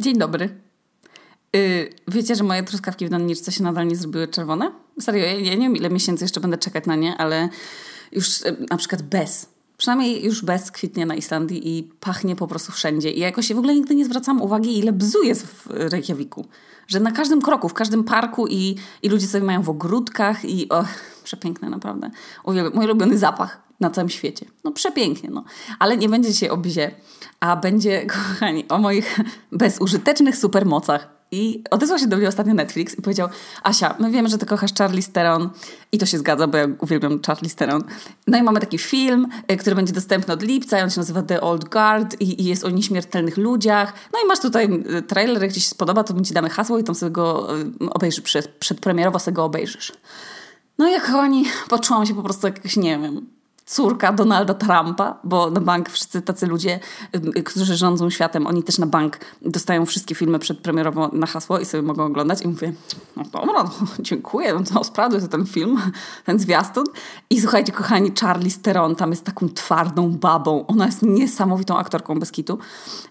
Dzień dobry. Yy, wiecie, że moje truskawki w doniczce się nadal nie zrobiły czerwone? Serio, ja, nie wiem ile miesięcy jeszcze będę czekać na nie, ale już yy, na przykład bez. Przynajmniej już bez kwitnie na Islandii i pachnie po prostu wszędzie. I jakoś w ogóle nigdy nie zwracam uwagi, ile bzu jest w Reykjaviku. Że na każdym kroku, w każdym parku i, i ludzie sobie mają w ogródkach i o, przepiękne naprawdę. Uwielbiam, mój ulubiony zapach na całym świecie. No przepięknie, no. Ale nie będzie dzisiaj o bzie, a będzie, kochani, o moich bezużytecznych supermocach. I odezwał się do mnie ostatnio Netflix i powiedział Asia, my wiemy, że ty kochasz Charlie Theron i to się zgadza, bo ja uwielbiam Charlie Theron. No i mamy taki film, y, który będzie dostępny od lipca on się nazywa The Old Guard i, i jest o nieśmiertelnych ludziach. No i masz tutaj y, trailer, jak ci się spodoba, to my ci damy hasło i tam sobie go y, obejrzysz, przed, przedpremierowo sobie go obejrzysz. No i jak kochani, poczułam się po prostu jak nie wiem, córka Donalda Trumpa, bo na bank wszyscy tacy ludzie, y, którzy rządzą światem, oni też na bank dostają wszystkie filmy przedpremierowo na hasło i sobie mogą oglądać. I mówię, no dobra, no, dziękuję, no to sprawdzę ten film, ten zwiastun. I słuchajcie, kochani, Charlie Steron tam jest taką twardą babą. Ona jest niesamowitą aktorką bez kitu,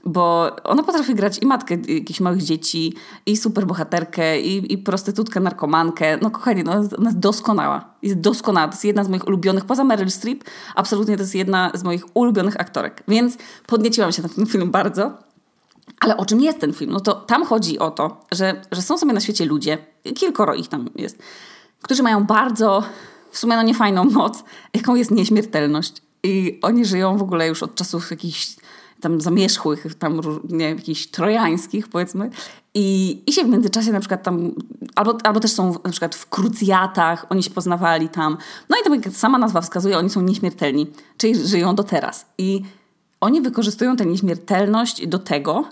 bo ona potrafi grać i matkę jakichś małych dzieci, i superbohaterkę, i, i prostytutkę, narkomankę. No kochani, no, ona jest doskonała. Jest doskonała. To jest jedna z moich ulubionych, poza Meryl Streep, absolutnie to jest jedna z moich ulubionych aktorek. Więc podnieciłam się na ten film bardzo. Ale o czym jest ten film? No to tam chodzi o to, że, że są sobie na świecie ludzie, kilkoro ich tam jest, którzy mają bardzo, w sumie no niefajną moc, jaką jest nieśmiertelność. I oni żyją w ogóle już od czasów jakichś tam zamierzchłych, tam nie, jakichś trojańskich powiedzmy. I, I się w międzyczasie na przykład tam, albo, albo też są na przykład w krucjatach, oni się poznawali tam. No i tam jak sama nazwa wskazuje, oni są nieśmiertelni, czyli żyją do teraz. I oni wykorzystują tę nieśmiertelność do tego,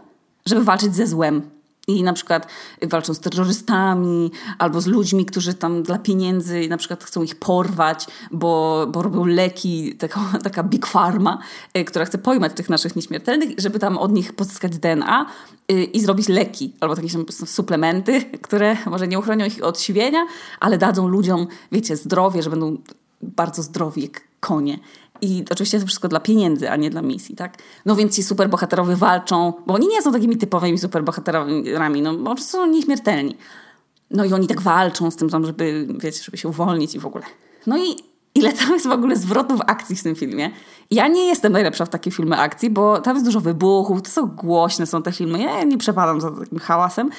żeby walczyć ze złem. I na przykład walczą z terrorystami albo z ludźmi, którzy tam dla pieniędzy na przykład chcą ich porwać, bo, bo robią leki, taka, taka big pharma, y, która chce pojmać tych naszych nieśmiertelnych, żeby tam od nich pozyskać DNA y, i zrobić leki albo takie suplementy, które może nie uchronią ich od siwienia, ale dadzą ludziom, wiecie, zdrowie, że będą bardzo zdrowi jak konie. I oczywiście to wszystko dla pieniędzy, a nie dla misji, tak? No więc ci superbohaterowie walczą, bo oni nie są takimi typowymi superbohaterami, no bo są nieśmiertelni. No i oni tak walczą z tym, żeby, wiecie, żeby się uwolnić i w ogóle. No i ile tam jest w ogóle zwrotów akcji w tym filmie. Ja nie jestem najlepsza w takie filmy akcji, bo tam jest dużo wybuchów, to są głośne są te filmy, ja nie przepadam za takim hałasem,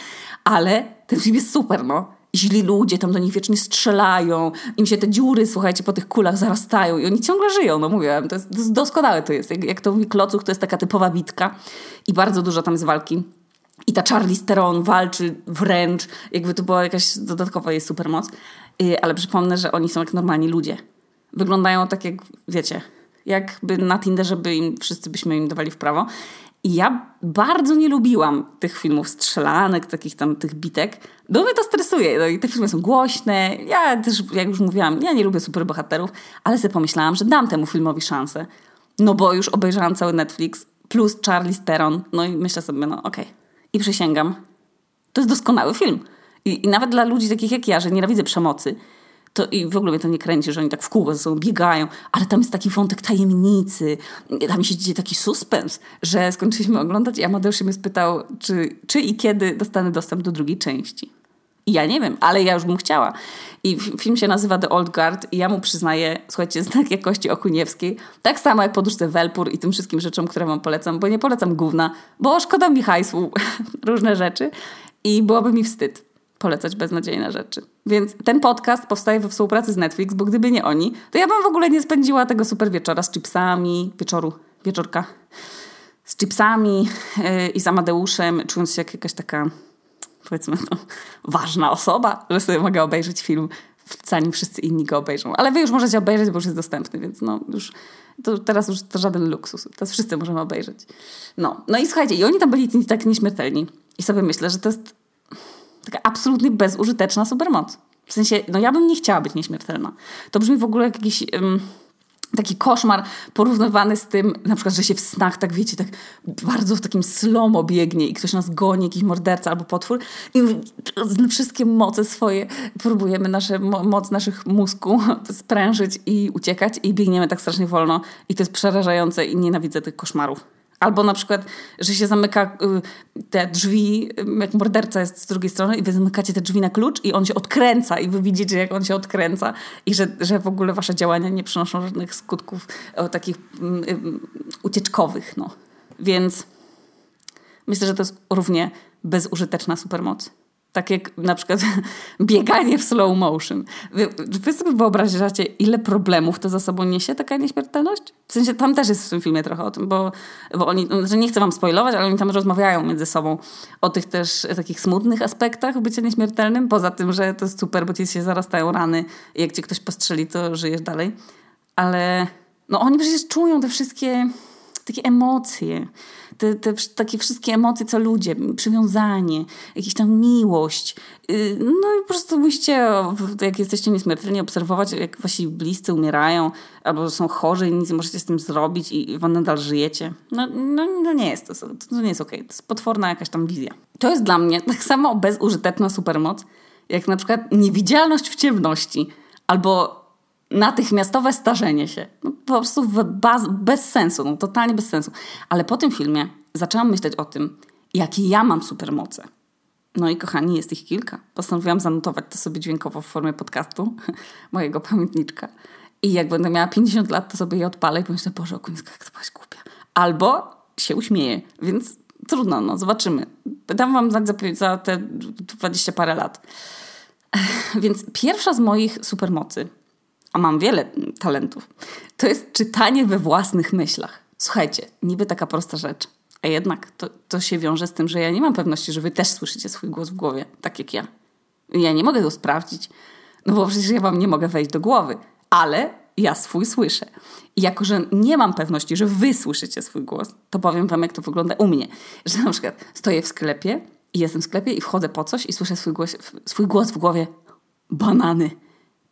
ale ten film jest super, no źli ludzie tam do nich wiecznie strzelają, im się te dziury, słuchajcie, po tych kulach zarastają i oni ciągle żyją, no mówiłam, to jest, to jest doskonałe to jest. Jak, jak to mówi Klocuch, to jest taka typowa bitka i bardzo dużo tam jest walki. I ta Charlie Steron walczy wręcz, jakby to była jakaś dodatkowa jej supermoc. Y, ale przypomnę, że oni są jak normalni ludzie. Wyglądają tak jak, wiecie, jakby na Tinderze by im, wszyscy byśmy im dawali w prawo. Ja bardzo nie lubiłam tych filmów strzelanek, takich tam tych bitek, bo mnie to stresuje. No i te filmy są głośne. Ja też, jak już mówiłam, ja nie lubię superbohaterów, ale sobie pomyślałam, że dam temu filmowi szansę. No bo już obejrzałam cały Netflix, plus Charlie Steron. No i myślę sobie, no okej. Okay. I przysięgam, to jest doskonały film. I, I nawet dla ludzi takich jak ja, że nienawidzę przemocy, to i w ogóle mnie to nie kręci, że oni tak w kółko ze sobą biegają, ale tam jest taki wątek tajemnicy, tam się dzieje taki suspens, że skończyliśmy oglądać i Amadeusz się mnie spytał, czy, czy i kiedy dostanę dostęp do drugiej części. I ja nie wiem, ale ja już bym chciała. I film się nazywa The Old Guard i ja mu przyznaję, słuchajcie, znak jakości okuniewskiej, tak samo jak poduszce Welpur i tym wszystkim rzeczom, które wam polecam, bo nie polecam gówna, bo szkoda mi hajsu, różne rzeczy i byłoby mi wstyd polecać beznadziejne rzeczy. Więc ten podcast powstaje we współpracy z Netflix, bo gdyby nie oni, to ja bym w ogóle nie spędziła tego super wieczora z chipsami, wieczoru, wieczorka, z chipsami yy, i z Amadeuszem, czując się jak jakaś taka, powiedzmy, no, ważna osoba, że sobie mogę obejrzeć film, zanim wszyscy inni go obejrzą. Ale wy już możecie obejrzeć, bo już jest dostępny, więc no już to teraz już to żaden luksus. Teraz wszyscy możemy obejrzeć. No, no i słuchajcie, i oni tam byli tak nieśmiertelni. I sobie myślę, że to jest taka absolutnie bezużyteczna supermoc. W sensie, no ja bym nie chciała być nieśmiertelna. To brzmi w ogóle jak jakiś... Um, taki koszmar porównywany z tym, na przykład, że się w snach, tak wiecie, tak bardzo w takim slomo biegnie i ktoś nas goni, jakiś morderca albo potwór i wszystkie moce swoje próbujemy, nasze, moc naszych mózgu sprężyć i uciekać i biegniemy tak strasznie wolno i to jest przerażające i nienawidzę tych koszmarów. Albo na przykład, że się zamyka y, te drzwi, y, jak morderca jest z drugiej strony i wy zamykacie te drzwi na klucz i on się odkręca i wy widzicie, jak on się odkręca i że, że w ogóle wasze działania nie przynoszą żadnych skutków o, takich um, um, ucieczkowych. No. Więc myślę, że to jest równie bezużyteczna supermoc. Tak jak na przykład bieganie w slow motion. Wy, wy sobie wyobrażacie, ile problemów to za sobą niesie taka nieśmiertelność? W sensie tam też jest w tym filmie trochę o tym, bo, bo oni, no, że nie chcę wam spoilować, ale oni tam rozmawiają między sobą o tych też takich smutnych aspektach bycia nieśmiertelnym. Poza tym, że to jest super, bo ci się zarastają rany i jak cię ktoś postrzeli, to żyjesz dalej. Ale no oni przecież czują te wszystkie takie emocje, te, te takie wszystkie emocje, co ludzie, przywiązanie, jakieś tam miłość. Y, no i po prostu musicie, jak jesteście nieśmiertelni, obserwować, jak wasi bliscy umierają albo są chorzy i nic nie możecie z tym zrobić i wam nadal żyjecie. No, no, no nie jest to, to nie jest okej. Okay. To jest potworna jakaś tam wizja. To jest dla mnie tak samo bezużyteczna supermoc, jak na przykład niewidzialność w ciemności albo natychmiastowe starzenie się. No, po prostu baz, bez sensu, no, totalnie bez sensu. Ale po tym filmie zaczęłam myśleć o tym, jakie ja mam supermoce. No i kochani, jest ich kilka. Postanowiłam zanotować to sobie dźwiękowo w formie podcastu, mojego pamiętniczka. I jak będę miała 50 lat, to sobie je odpalę i pomyślę, Boże, Okuńska, jak to byłaś głupia. Albo się uśmieję, więc trudno, no zobaczymy. Dam wam znać za te 20 parę lat. Więc pierwsza z moich supermocy a mam wiele talentów, to jest czytanie we własnych myślach. Słuchajcie, niby taka prosta rzecz, a jednak to, to się wiąże z tym, że ja nie mam pewności, że wy też słyszycie swój głos w głowie, tak jak ja. Ja nie mogę go sprawdzić, no bo przecież ja wam nie mogę wejść do głowy, ale ja swój słyszę. I jako, że nie mam pewności, że wy słyszycie swój głos, to powiem wam, jak to wygląda u mnie. Że na przykład stoję w sklepie i jestem w sklepie i wchodzę po coś i słyszę swój głos, swój głos w głowie. Banany.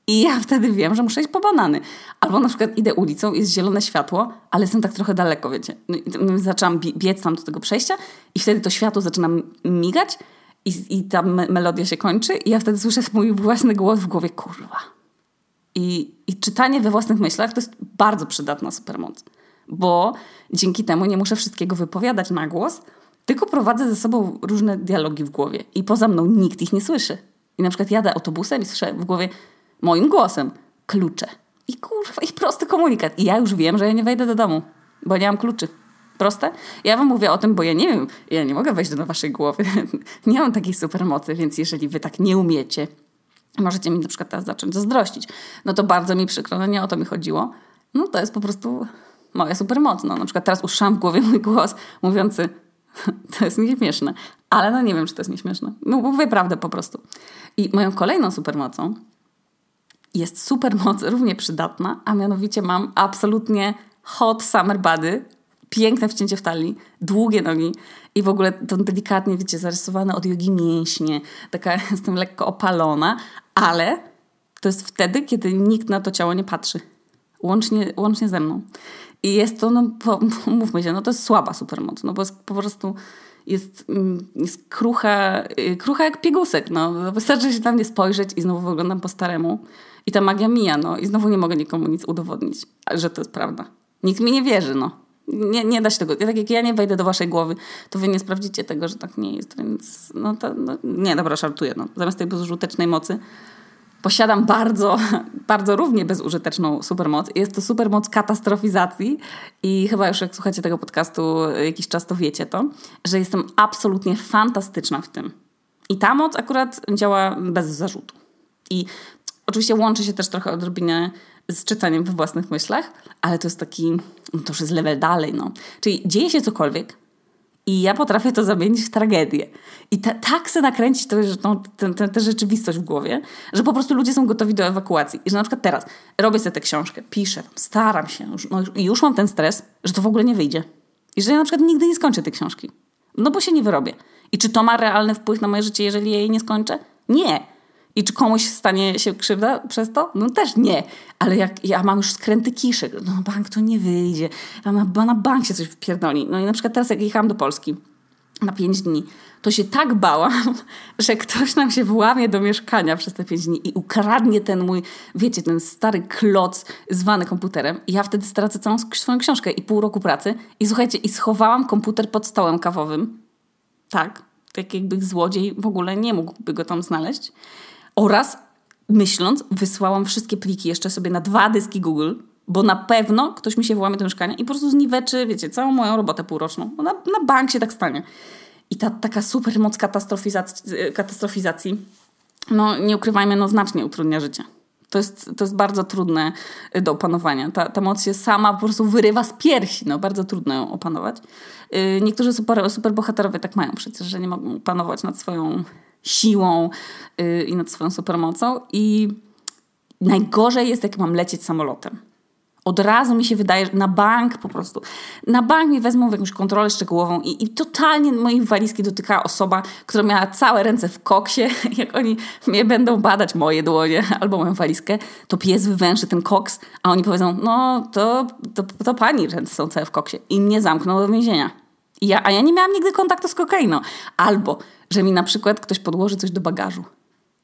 I ja wtedy wiem, że muszę iść po banany. Albo na przykład idę ulicą, jest zielone światło, ale jestem tak trochę daleko, wiecie. No i zaczęłam biec tam do tego przejścia i wtedy to światło zaczyna migać i, i ta me melodia się kończy i ja wtedy słyszę mój własny głos w głowie, kurwa. I, I czytanie we własnych myślach to jest bardzo przydatna supermoc. Bo dzięki temu nie muszę wszystkiego wypowiadać na głos, tylko prowadzę ze sobą różne dialogi w głowie. I poza mną nikt ich nie słyszy. I na przykład jadę autobusem i słyszę w głowie moim głosem klucze. I kurwa, i prosty komunikat. I ja już wiem, że ja nie wejdę do domu, bo nie mam kluczy. Proste? Ja wam mówię o tym, bo ja nie wiem, ja nie mogę wejść do waszej głowy. nie mam takiej supermocy, więc jeżeli wy tak nie umiecie, możecie mi na przykład teraz zacząć zazdrościć. No to bardzo mi przykro, no nie o to mi chodziło. No to jest po prostu moja supermoc. No, na przykład teraz usłyszałam w głowie mój głos mówiący to jest nieśmieszne. Ale no nie wiem, czy to jest nieśmieszne. No, mówię prawdę po prostu. I moją kolejną supermocą jest super moc, równie przydatna, a mianowicie mam absolutnie hot summer body, piękne wcięcie w talii, długie nogi i w ogóle to delikatnie, wiecie, zarysowane od jogi mięśnie, taka jestem lekko opalona, ale to jest wtedy, kiedy nikt na to ciało nie patrzy. Łącznie, łącznie ze mną. I jest to, no po, mówmy się, no to jest słaba supermoc, no bo jest po prostu jest, mm, jest krucha, y, krucha jak piegusek. No. Wystarczy się na mnie spojrzeć i znowu wyglądam po staremu. I ta magia mija, no. I znowu nie mogę nikomu nic udowodnić, że to jest prawda. Nikt mi nie wierzy, no. Nie, nie da się tego. Tak jak ja nie wejdę do waszej głowy, to wy nie sprawdzicie tego, że tak nie jest. Więc no to, no, nie, dobra, żartuję. No. Zamiast tej bezużytecznej mocy posiadam bardzo, bardzo równie bezużyteczną supermoc. Jest to supermoc katastrofizacji i chyba już jak słuchacie tego podcastu jakiś czas, to wiecie to, że jestem absolutnie fantastyczna w tym. I ta moc akurat działa bez zarzutu. I oczywiście łączy się też trochę odrobinę z czytaniem we własnych myślach, ale to jest taki, no to już jest level dalej, no. Czyli dzieje się cokolwiek, i ja potrafię to zamienić w tragedię. I ta, tak se nakręcić tę rzeczywistość w głowie, że po prostu ludzie są gotowi do ewakuacji. I że na przykład teraz robię sobie tę książkę, piszę, staram się już, no, i już mam ten stres, że to w ogóle nie wyjdzie. I że ja na przykład nigdy nie skończę tej książki. No bo się nie wyrobię. I czy to ma realny wpływ na moje życie, jeżeli ja jej nie skończę? Nie. I czy komuś stanie się krzywda przez to? No też nie. Ale jak ja mam już skręty kiszek, no bank to nie wyjdzie. Na, na bank się coś wpierdoli. No i na przykład teraz jak jechałam do Polski, na pięć dni, to się tak bałam, że ktoś nam się włamie do mieszkania przez te pięć dni i ukradnie ten mój, wiecie, ten stary kloc zwany komputerem. I ja wtedy stracę całą swoją książkę i pół roku pracy. I słuchajcie, i schowałam komputer pod stołem kawowym. Tak, tak jakby złodziej w ogóle nie mógłby go tam znaleźć. Oraz myśląc, wysłałam wszystkie pliki jeszcze sobie na dwa dyski Google, bo na pewno ktoś mi się włamie do mieszkania i po prostu zniweczy, wiecie, całą moją robotę półroczną. Na, na bank się tak stanie. I ta taka super moc katastrofizacji, katastrofizacji no nie ukrywajmy, no znacznie utrudnia życie. To jest, to jest bardzo trudne do opanowania. Ta, ta moc się sama po prostu wyrywa z piersi. No, bardzo trudno ją opanować. Y, niektórzy super, superbohaterowie tak mają przecież, że nie mogą panować nad swoją siłą yy, i nad swoją supermocą. I najgorzej jest, jak mam lecieć samolotem. Od razu mi się wydaje, że na bank po prostu. Na bank mi wezmą w jakąś kontrolę szczegółową i, i totalnie mojej walizki dotykała osoba, która miała całe ręce w koksie. Jak oni mnie będą badać, moje dłonie albo moją walizkę, to pies wywęszy ten koks, a oni powiedzą, no to, to, to pani ręce są całe w koksie. I mnie zamkną do więzienia. Ja, a ja nie miałam nigdy kontaktu z kokainą. Albo, że mi na przykład ktoś podłoży coś do bagażu.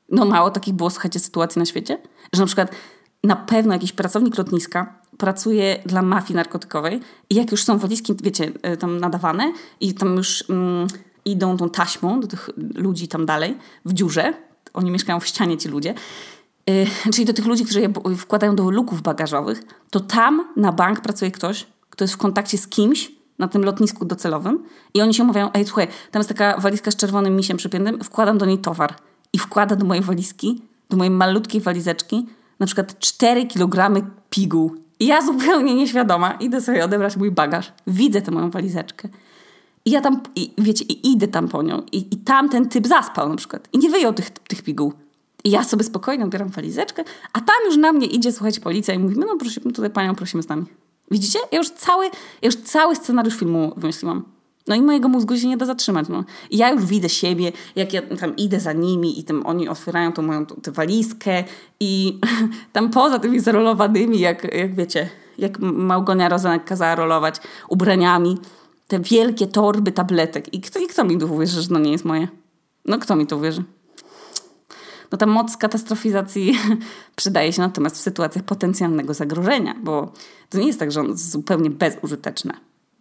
No mało takich było, słuchajcie, sytuacji na świecie, że na przykład na pewno jakiś pracownik lotniska pracuje dla mafii narkotykowej i jak już są walizki, wiecie, e, tam nadawane i tam już mm, idą tą taśmą do tych ludzi tam dalej, w dziurze, oni mieszkają w ścianie ci ludzie, yy, czyli do tych ludzi, którzy je wkładają do luków bagażowych, to tam na bank pracuje ktoś, kto jest w kontakcie z kimś na tym lotnisku docelowym i oni się mówią, ej słuchaj, tam jest taka walizka z czerwonym misiem przypiętym, wkładam do niej towar i wkłada do mojej walizki, do mojej malutkiej walizeczki na przykład 4 kg piguł i ja zupełnie nieświadoma idę sobie odebrać mój bagaż. Widzę tę moją walizeczkę. I ja tam, i, wiecie, i idę tam po nią. I, I tam ten typ zaspał na przykład. I nie wyjął tych, tych piguł. I ja sobie spokojnie odbieram walizeczkę, a tam już na mnie idzie, słuchajcie, policja i mówimy, no prosimy, tutaj panią prosimy z nami. Widzicie? Ja już cały, ja już cały scenariusz filmu wymyśliłam. No i mojego mózgu się nie da zatrzymać. No. I ja już widzę siebie, jak ja tam idę za nimi i tam oni otwierają tą moją tę walizkę i tam poza tymi zarolowanymi, jak, jak wiecie, jak Małgonia Rozenek kazała rolować ubraniami, te wielkie torby tabletek. I kto, i kto mi tu uwierzy, że to nie jest moje? No kto mi to uwierzy? No ta moc katastrofizacji przydaje się natomiast w sytuacjach potencjalnego zagrożenia, bo to nie jest tak, że on jest zupełnie bezużyteczne.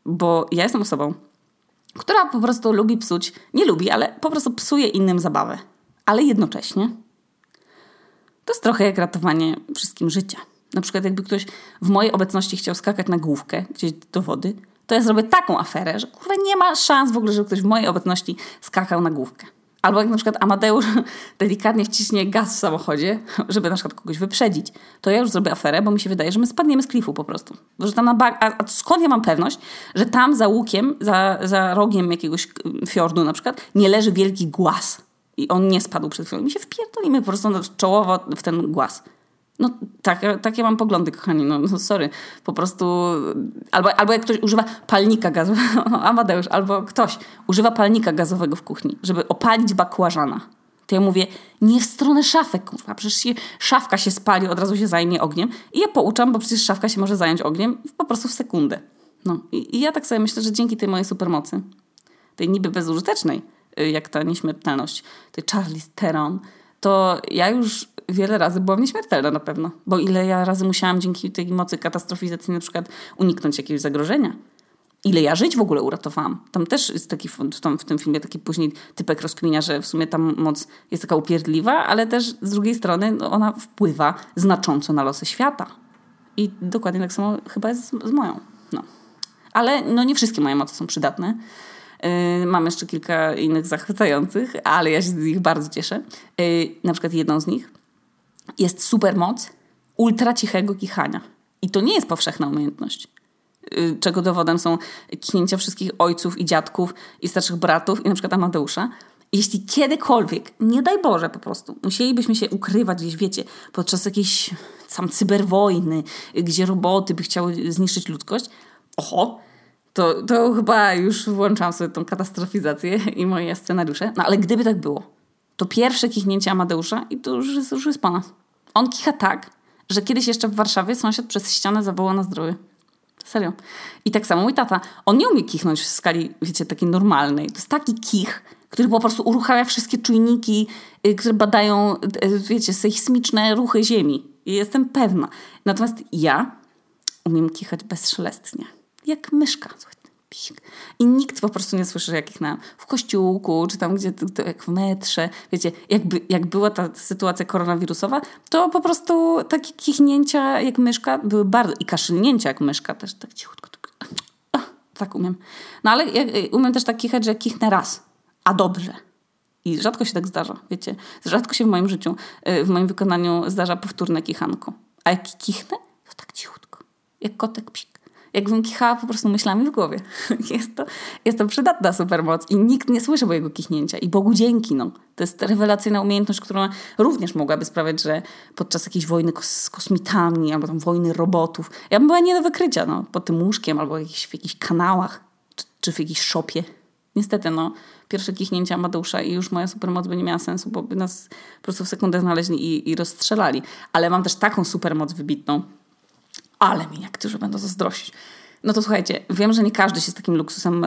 Bo ja jestem osobą, która po prostu lubi psuć, nie lubi, ale po prostu psuje innym zabawę. Ale jednocześnie to jest trochę jak ratowanie wszystkim życia. Na przykład jakby ktoś w mojej obecności chciał skakać na główkę gdzieś do wody, to ja zrobię taką aferę, że kurwa nie ma szans w ogóle, żeby ktoś w mojej obecności skakał na główkę. Albo jak na przykład Amadeusz delikatnie wciśnie gaz w samochodzie, żeby na przykład kogoś wyprzedzić, to ja już zrobię aferę, bo mi się wydaje, że my spadniemy z klifu po prostu. Że tam na bag... a, skąd ja mam pewność, że tam za łukiem, za, za rogiem jakiegoś fiordu na przykład, nie leży wielki głaz i on nie spadł przed chwilą. Mi się wpierdolimy po prostu czołowo w ten głaz. No tak, takie mam poglądy, kochani, no, no sorry. Po prostu, albo, albo jak ktoś używa palnika gazowego, Amadeusz, albo ktoś używa palnika gazowego w kuchni, żeby opalić bakłażana. To ja mówię, nie w stronę szafek, kurwa, przecież się, szafka się spali, od razu się zajmie ogniem. I ja pouczam, bo przecież szafka się może zająć ogniem po prostu w sekundę. No i, i ja tak sobie myślę, że dzięki tej mojej supermocy, tej niby bezużytecznej, y, jak ta nieśmiertelność, tej Charlize Theron, to ja już wiele razy byłam nieśmiertelna na pewno. Bo ile ja razy musiałam dzięki tej mocy katastrofizacji na przykład uniknąć jakiegoś zagrożenia. Ile ja żyć w ogóle uratowałam. Tam też jest taki w, tam, w tym filmie taki później typek rozkminia, że w sumie ta moc jest taka upierdliwa, ale też z drugiej strony no, ona wpływa znacząco na losy świata. I dokładnie tak samo chyba jest z, z moją. No. Ale no, nie wszystkie moje moce są przydatne. Yy, mam jeszcze kilka innych zachwycających, ale ja się z nich bardzo cieszę. Yy, na przykład jedną z nich jest supermoc ultra cichego kichania. I to nie jest powszechna umiejętność. Yy, czego dowodem są kichnięcia wszystkich ojców i dziadków i starszych bratów i na przykład Amadeusza. Jeśli kiedykolwiek, nie daj Boże po prostu, musielibyśmy się ukrywać gdzieś, wiecie, podczas jakiejś sam cyberwojny, gdzie roboty by chciały zniszczyć ludzkość, oho, to, to chyba już włączam sobie tą katastrofizację i moje scenariusze. No ale gdyby tak było, to pierwsze kichnięcie Amadeusza i to już jest, już jest po nas. On kicha tak, że kiedyś jeszcze w Warszawie sąsiad przez ścianę zawołał na zdrowie. Serio. I tak samo mój tata. On nie umie kichnąć w skali, wiecie, takiej normalnej. To jest taki kich, który po prostu uruchamia wszystkie czujniki, y, które badają, y, wiecie, sejsmiczne ruchy ziemi. I jestem pewna. Natomiast ja umiem kichać bezszelestnie. Jak myszka. I nikt po prostu nie słyszy, jak ich na, w kościółku, czy tam gdzie, to, jak w metrze. Wiecie, jakby, jak była ta sytuacja koronawirusowa, to po prostu takie kichnięcia jak myszka były bardzo, i kaszylnięcia jak myszka też tak cichutko. Tak, tak umiem. No ale ja, umiem też tak kichać, że kichnę raz, a dobrze. I rzadko się tak zdarza, wiecie. Rzadko się w moim życiu, y, w moim wykonaniu zdarza powtórne kichanko. A jak kichnę, to tak cichutko. Jak kotek psik jakbym kichała po prostu myślami w głowie. Jest to, jest to przydatna supermoc i nikt nie słyszy mojego kichnięcia. I Bogu dzięki, no. To jest rewelacyjna umiejętność, która również mogłaby sprawiać, że podczas jakiejś wojny z kosmitami albo tam wojny robotów, ja bym była nie do wykrycia, no. Pod tym łóżkiem albo w jakichś kanałach czy, czy w jakiejś szopie. Niestety, no. Pierwsze kichnięcia Amadusza i już moja supermoc by nie miała sensu, bo by nas po prostu w sekundę znaleźli i, i rozstrzelali. Ale mam też taką supermoc wybitną, ale mi niektórzy będą zazdrościć. No to słuchajcie, wiem, że nie każdy się z takim luksusem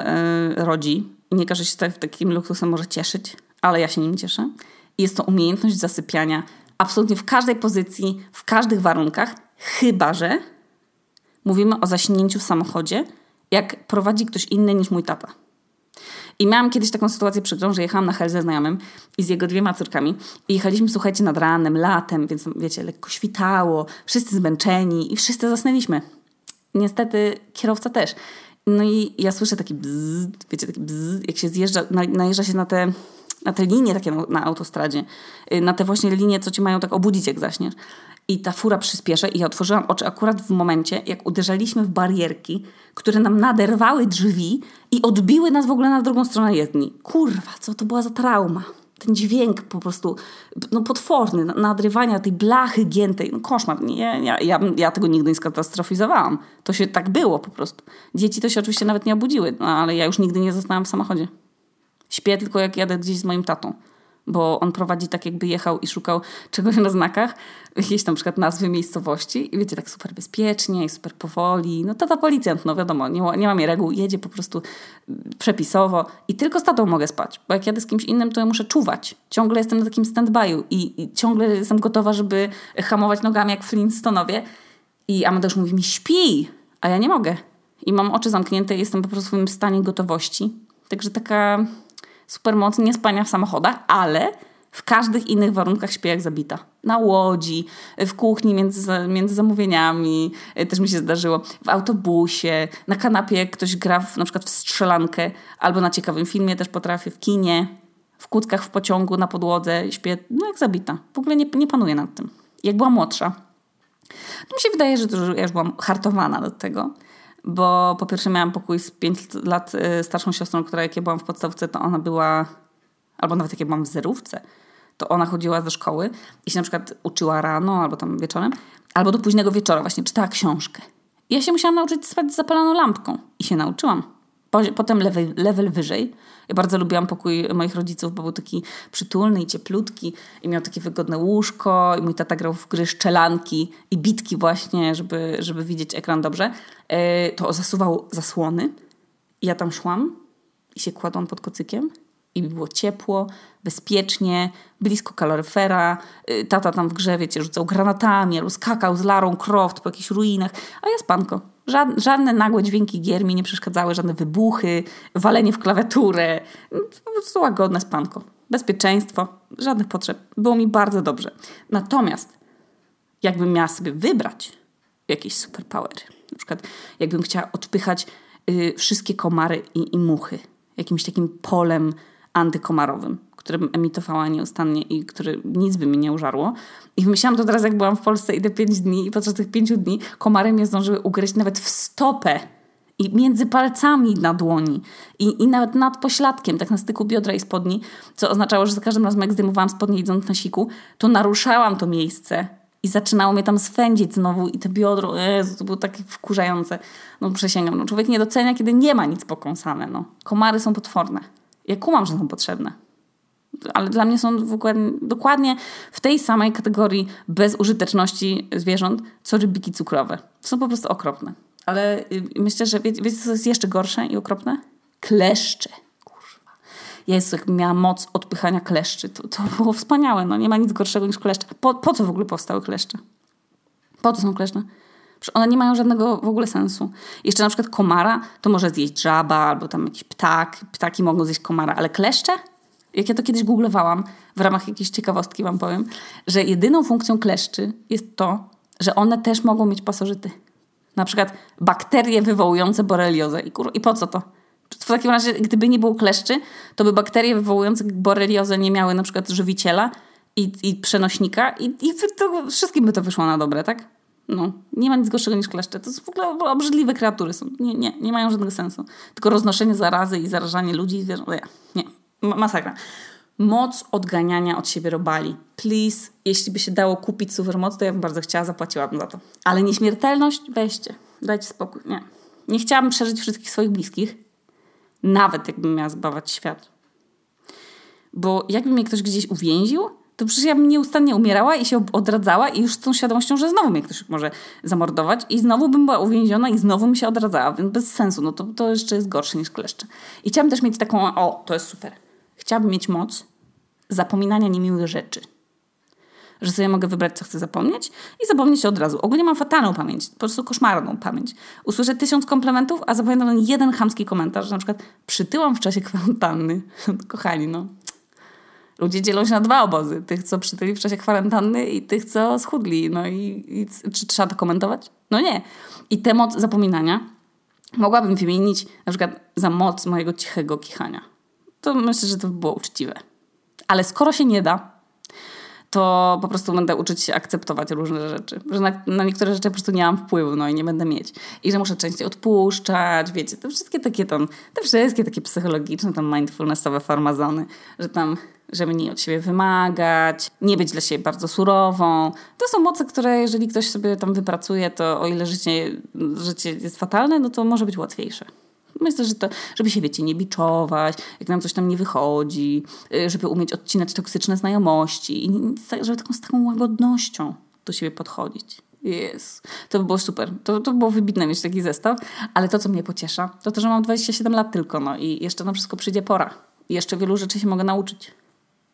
yy, rodzi i nie każdy się tak, takim luksusem może cieszyć, ale ja się nim cieszę. I jest to umiejętność zasypiania absolutnie w każdej pozycji, w każdych warunkach, chyba że mówimy o zaśnięciu w samochodzie, jak prowadzi ktoś inny niż mój tata. I miałam kiedyś taką sytuację przykrą, że jechałam na hel ze znajomym i z jego dwiema córkami i jechaliśmy, słuchajcie, nad ranem, latem, więc wiecie, lekko świtało, wszyscy zmęczeni i wszyscy zasnęliśmy. Niestety kierowca też. No i ja słyszę taki bzz, wiecie, taki bzz, jak się zjeżdża, najeżdża się na te, na te linie takie na, na autostradzie, y, na te właśnie linie, co cię mają tak obudzić, jak zaśniesz. I ta fura przyspieszy i ja otworzyłam oczy akurat w momencie, jak uderzaliśmy w barierki, które nam naderwały drzwi i odbiły nas w ogóle na drugą stronę jezdni. Kurwa, co to była za trauma? Ten dźwięk po prostu no, potworny, nadrywania tej blachy giętej. No koszmar. Nie, ja, ja, ja tego nigdy nie skatastrofizowałam. To się tak było po prostu. Dzieci to się oczywiście nawet nie obudziły, no, ale ja już nigdy nie zostałam w samochodzie. Śpię tylko jak jadę gdzieś z moim tatą bo on prowadzi tak, jakby jechał i szukał czegoś na znakach, jakieś tam przykład nazwy miejscowości i wiecie, tak super bezpiecznie i super powoli. No to ta policjant, no wiadomo, nie, nie mi reguł, jedzie po prostu przepisowo i tylko z tatą mogę spać, bo jak jadę z kimś innym, to ja muszę czuwać. Ciągle jestem na takim stand-by'u i, i ciągle jestem gotowa, żeby hamować nogami jak Flintstonowie i Amadeusz mówi mi śpi, a ja nie mogę. I mam oczy zamknięte i jestem po prostu w swoim stanie gotowości. Także taka supermoc nie spania w samochodach, ale w każdych innych warunkach śpię jak zabita. Na łodzi, w kuchni między, między zamówieniami, e, też mi się zdarzyło, w autobusie, na kanapie jak ktoś gra w, na przykład w strzelankę, albo na ciekawym filmie też potrafię, w kinie, w kłódkach w pociągu, na podłodze, śpię no jak zabita. W ogóle nie, nie panuję nad tym. Jak byłam młodsza, to mi się wydaje, że ja już byłam hartowana do tego bo po pierwsze miałam pokój z 5 lat y, starszą siostrą, która jak ja byłam w podstawce, to ona była, albo nawet jak ja byłam w zerówce, to ona chodziła do szkoły i się na przykład uczyła rano albo tam wieczorem, albo do późnego wieczora właśnie czytała książkę. I ja się musiałam nauczyć spać z zapaloną lampką i się nauczyłam. Potem level, level wyżej. Ja bardzo lubiłam pokój moich rodziców, bo był taki przytulny i cieplutki i miał takie wygodne łóżko i mój tata grał w gry szczelanki i bitki właśnie, żeby, żeby widzieć ekran dobrze. E, to zasuwał zasłony i ja tam szłam i się kładłam pod kocykiem i było ciepło, bezpiecznie, blisko kaloryfera. E, tata tam w grze, wiecie, rzucał granatami albo skakał z Larą Croft po jakichś ruinach, a ja spanko Żadne nagłe dźwięki gier mi nie przeszkadzały, żadne wybuchy, walenie w klawiaturę. Po prostu łagodne spanko. Bezpieczeństwo, żadnych potrzeb. Było mi bardzo dobrze. Natomiast jakbym miała sobie wybrać jakieś superpower, na przykład jakbym chciała odpychać y, wszystkie komary i, i muchy jakimś takim polem antykomarowym, które emitowała nieustannie i które nic by mi nie użarło. I myślałam to teraz, jak byłam w Polsce i te pięć dni i podczas tych pięciu dni komary mnie zdążyły ugryźć nawet w stopę i między palcami na dłoni i, i nawet nad pośladkiem, tak na styku biodra i spodni, co oznaczało, że za każdym razem jak zdejmowałam spodnie idąc na siku, to naruszałam to miejsce i zaczynało mnie tam swędzić znowu i te biodro, Jezu, to było takie wkurzające. No przysięgam, no, człowiek nie docenia, kiedy nie ma nic pokąsane. No. Komary są potworne. Ja kumam, że są potrzebne. Ale dla mnie są w ogóle dokładnie w tej samej kategorii bezużyteczności zwierząt, co rybiki cukrowe. Są po prostu okropne. Ale y, myślę, że wie, wiecie, co jest jeszcze gorsze i okropne? Kleszcze. Kurwa. Jezu, jak miała moc odpychania kleszczy. To, to było wspaniałe. No, nie ma nic gorszego niż kleszcze. Po, po co w ogóle powstały kleszcze? Po co są kleszcze? One nie mają żadnego w ogóle sensu. Jeszcze na przykład komara to może zjeść żaba albo tam jakiś ptak. Ptaki mogą zjeść komara, ale kleszcze? Jak ja to kiedyś googlowałam, w ramach jakiejś ciekawostki wam powiem, że jedyną funkcją kleszczy jest to, że one też mogą mieć pasożyty. Na przykład bakterie wywołujące boreliozę. I, kur... I po co to? W takim razie, gdyby nie było kleszczy, to by bakterie wywołujące boreliozę nie miały na przykład żywiciela i, i przenośnika i, i to, wszystkim by to wyszło na dobre, tak? No, nie ma nic gorszego niż kleszcze. To są w ogóle obrzydliwe kreatury. Są. Nie, nie, nie mają żadnego sensu. Tylko roznoszenie zarazy i zarażanie ludzi. Nie, nie. masakra. Moc odganiania od siebie robali. Please, jeśli by się dało kupić supermoc, to ja bym bardzo chciała, zapłaciłabym za to. Ale nieśmiertelność? Weźcie. Dajcie spokój. Nie. Nie chciałabym przeżyć wszystkich swoich bliskich. Nawet jakbym miała zbawać świat. Bo jakby mnie ktoś gdzieś uwięził, to przecież ja bym nieustannie umierała i się odradzała i już z tą świadomością, że znowu mnie ktoś może zamordować i znowu bym była uwięziona i znowu bym się odradzała, więc bez sensu. No to, to jeszcze jest gorsze niż kleszcze. I chciałabym też mieć taką, o, to jest super. Chciałabym mieć moc zapominania niemiłych rzeczy. Że sobie mogę wybrać, co chcę zapomnieć i zapomnieć od razu. Ogólnie mam fatalną pamięć, po prostu koszmarną pamięć. Usłyszę tysiąc komplementów, a zapamiętam jeden chamski komentarz, że na przykład przytyłam w czasie kwarantanny. Kochani, no ludzie dzielą się na dwa obozy. Tych, co przytyli w czasie kwarantanny i tych, co schudli. No i, i czy trzeba to komentować? No nie. I tę moc zapominania mogłabym wymienić na przykład za moc mojego cichego kichania. To myślę, że to by było uczciwe. Ale skoro się nie da, to po prostu będę uczyć się akceptować różne rzeczy. Że na, na, niektóre rzeczy po prostu nie mam wpływu, no i nie będę mieć. I że muszę częściej odpuszczać, wiecie, te wszystkie takie tam, te wszystkie takie psychologiczne, tam mindfulnessowe farmazony, że tam żeby mniej od siebie wymagać, nie być dla siebie bardzo surową. To są moce, które jeżeli ktoś sobie tam wypracuje, to o ile życie, życie jest fatalne, no to może być łatwiejsze. Myślę, że to, żeby się, wiecie, nie biczować, jak nam coś tam nie wychodzi, y, żeby umieć odcinać toksyczne znajomości i żeby taką, z taką łagodnością do siebie podchodzić. Jest. To by było super. To, to było wybitne mieć taki zestaw, ale to, co mnie pociesza, to to, że mam 27 lat tylko, no i jeszcze na wszystko przyjdzie pora. I jeszcze wielu rzeczy się mogę nauczyć.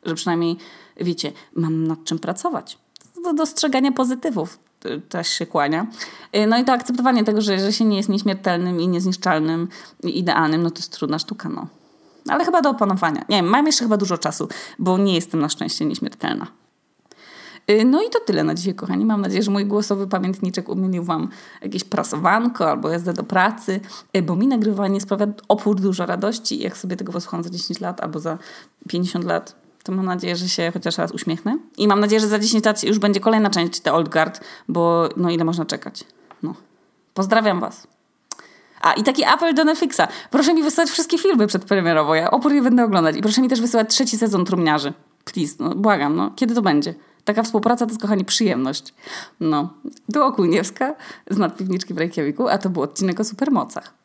Że przynajmniej, wiecie, mam nad czym pracować. Do dostrzegania pozytywów też się kłania. Y, no i to akceptowanie tego, że, że się nie jest nieśmiertelnym i niezniszczalnym i idealnym, no to jest trudna sztuka, no. Ale chyba do opanowania. Nie wiem, mam jeszcze chyba dużo czasu, bo nie jestem na szczęście nieśmiertelna. Y, no i to tyle na dzisiaj, kochani. Mam nadzieję, że mój głosowy pamiętniczek umienił Wam jakieś prasowanko albo jazdę do pracy, y, bo mi nagrywanie sprawia opór dużo radości. Jak sobie tego wysłucham za 10 lat albo za 50 lat, to mam nadzieję, że się chociaż raz uśmiechnę. I mam nadzieję, że za 10 lat już będzie kolejna część The Old Guard, bo no ile można czekać. No. Pozdrawiam Was. A i taki apel do Netflixa. Proszę mi wysyłać wszystkie filmy przedpremierowo. Ja opór je będę oglądać. I proszę mi też wysyłać trzeci sezon Trumniarzy. Please, no błagam, no. Kiedy to będzie? Taka współpraca to jest, kochani, przyjemność. No. Była Kujniewska z nadpiwniczki w Reykjaviku, a to był odcinek o supermocach.